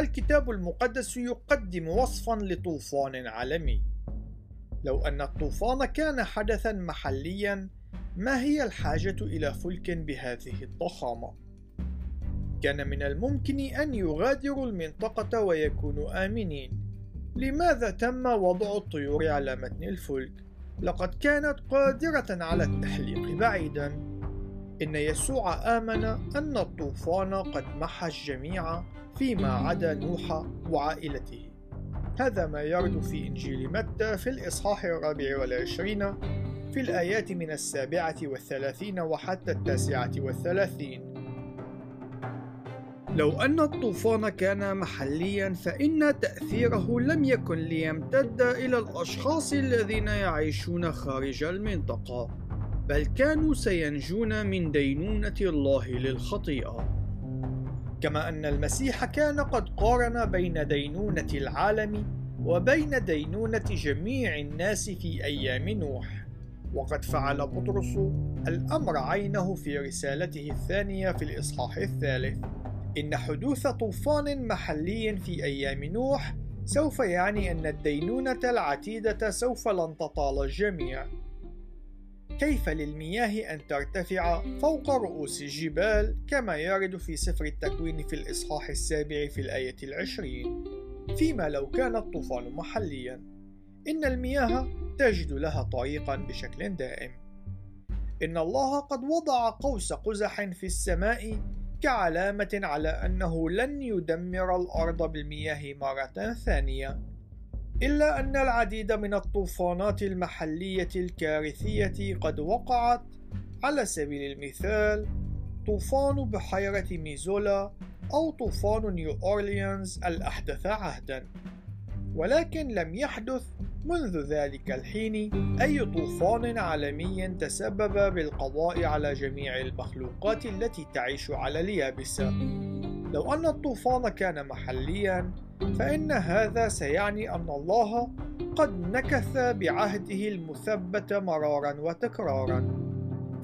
الكتاب المقدس يقدم وصفا لطوفان عالمي لو أن الطوفان كان حدثا محليا ما هي الحاجة إلى فلك بهذه الضخامة؟ كان من الممكن أن يغادروا المنطقة ويكونوا آمنين لماذا تم وضع الطيور على متن الفلك؟ لقد كانت قادرة على التحليق بعيدا إن يسوع آمن أن الطوفان قد محى الجميع فيما عدا نوح وعائلته. هذا ما يرد في إنجيل متى في الإصحاح الرابع والعشرين في الآيات من السابعة والثلاثين وحتى التاسعة والثلاثين. لو أن الطوفان كان محليا فإن تأثيره لم يكن ليمتد إلى الأشخاص الذين يعيشون خارج المنطقة بل كانوا سينجون من دينونة الله للخطيئة. كما أن المسيح كان قد قارن بين دينونة العالم وبين دينونة جميع الناس في أيام نوح. وقد فعل بطرس الأمر عينه في رسالته الثانية في الإصحاح الثالث. إن حدوث طوفان محلي في أيام نوح سوف يعني أن الدينونة العتيدة سوف لن تطال الجميع. كيف للمياه أن ترتفع فوق رؤوس الجبال كما يرد في سفر التكوين في الإصحاح السابع في الآية العشرين؟ فيما لو كان الطوفان محليا. إن المياه تجد لها طريقا بشكل دائم. إن الله قد وضع قوس قزح في السماء كعلامة على أنه لن يدمر الأرض بالمياه مرة ثانية. إلا أن العديد من الطوفانات المحلية الكارثية قد وقعت على سبيل المثال طوفان بحيرة ميزولا أو طوفان نيو أورليانز الأحدث عهدا. ولكن لم يحدث منذ ذلك الحين أي طوفان عالمي تسبب بالقضاء على جميع المخلوقات التي تعيش على اليابسة. لو أن الطوفان كان محليا فإن هذا سيعني أن الله قد نكث بعهده المثبت مرارا وتكرارا.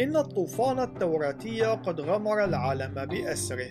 إن الطوفان التوراتي قد غمر العالم بأسره.